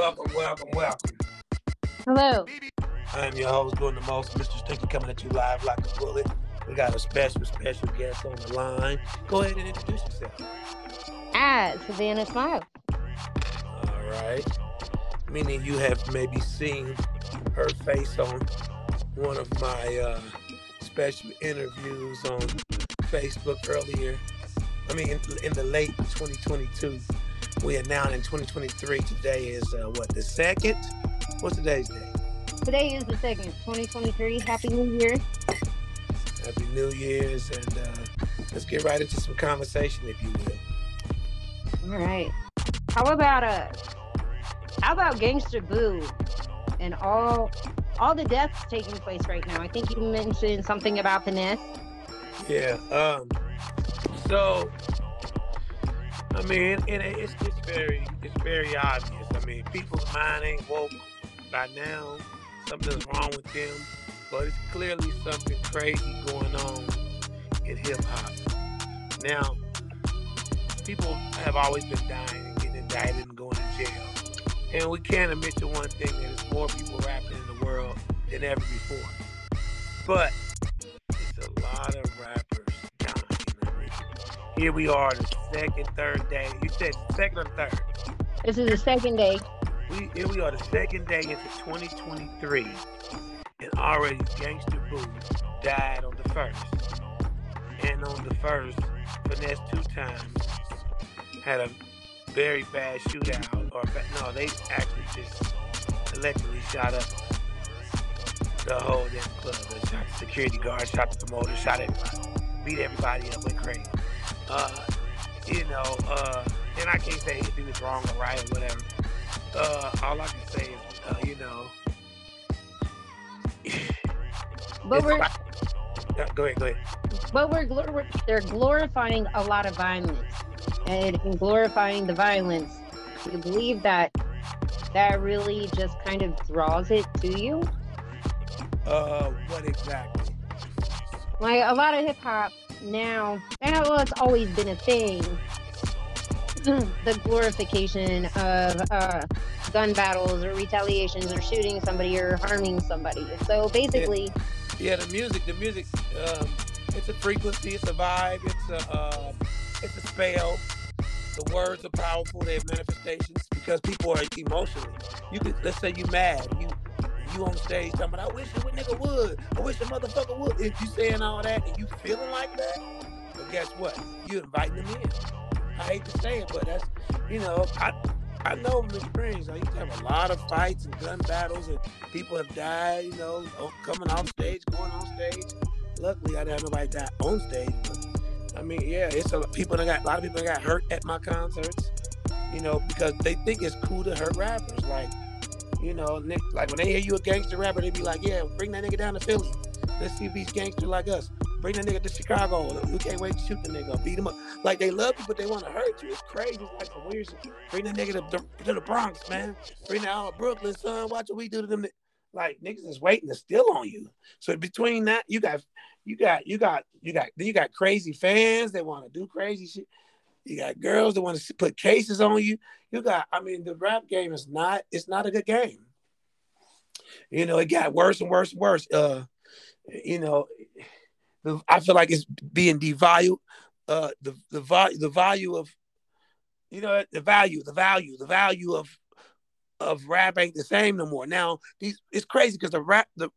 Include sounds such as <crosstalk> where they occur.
Welcome, welcome, welcome. Hello. I'm your host, doing the most, Mr. Stinky, coming at you live like a bullet. We got a special, special guest on the line. Go ahead and introduce yourself. Ah, Savannah Smile. All right. Many of you have maybe seen her face on one of my uh, special interviews on Facebook earlier. I mean, in, in the late 2022. We are now in 2023. Today is uh, what the second? What's today's day? Today is the second, 2023. Happy New Year. Happy New Year's, and uh, let's get right into some conversation, if you will. All right. How about uh, how about Gangsta Boo and all all the deaths taking place right now? I think you mentioned something about finesse. Yeah. Um. So, I mean, it, it's it's very it's very obvious. I mean, people's mind ain't woke by now. Something's wrong with them, but it's clearly something crazy going on in hip hop. Now, people have always been dying and getting indicted and going to jail. And we can't admit to one thing that there's more people rapping in the world than ever before. But it's a lot of rappers here we are, the second, third day. You said second or third? This is the second day. We here we are, the second day into 2023, and already Gangsta Boo died on the first, and on the first, finesse two times had a very bad shootout, or no, they actually just allegedly shot up the whole damn club. They shot the security guard, shot the promoter, shot everybody, beat everybody up, went crazy. Uh, you know, uh, and I can't say he was wrong or right or whatever. Uh, all I can say is, uh, you know, <sighs> But we're like- Yeah, go ahead, go ahead. but we're glor- they're glorifying a lot of violence, and in glorifying the violence, Do you believe that that really just kind of draws it to you. Uh, what exactly? Like a lot of hip hop now, and well, it's always been a thing. <clears throat> the glorification of uh, gun battles or retaliations or shooting somebody or harming somebody. So basically, Yeah, the music, the music, um, it's a frequency, it's a vibe, it's a, uh, it's a spell. The words are powerful. They have manifestations because people are emotionally. You could, let's say you mad, you you on stage talking about, I wish a nigga would, I wish a motherfucker would. If you saying all that and you feeling like that, but guess what? You inviting them in. I hate to say it, but that's you know, I I know from experience. I used to have a lot of fights and gun battles, and people have died. You know, coming off stage, going on stage. Luckily, I didn't have nobody die on stage. But I mean, yeah, it's a people that got a lot of people that got hurt at my concerts. You know, because they think it's cool to hurt rappers. Like, you know, like when they hear you a gangster rapper, they be like, yeah, bring that nigga down to Philly. Let's see if he's gangster like us. Bring that nigga to Chicago. We can't wait to shoot the nigga, beat him up. Like they love you, but they want to hurt you. It's crazy. It's like some weird. Bring that nigga to, to the Bronx, man. Bring that out of Brooklyn, son. Watch what we do to them. Like niggas is waiting to steal on you. So between that, you got, you got, you got, you got, you got crazy fans that want to do crazy shit. You got girls that want to put cases on you. You got, I mean, the rap game is not, it's not a good game. You know, it got worse and worse and worse. Uh, you know, the, I feel like it's being devalued. Uh, the the value the value of, you know, the value the value the value of of rap ain't the same no more. Now these it's crazy because the rap the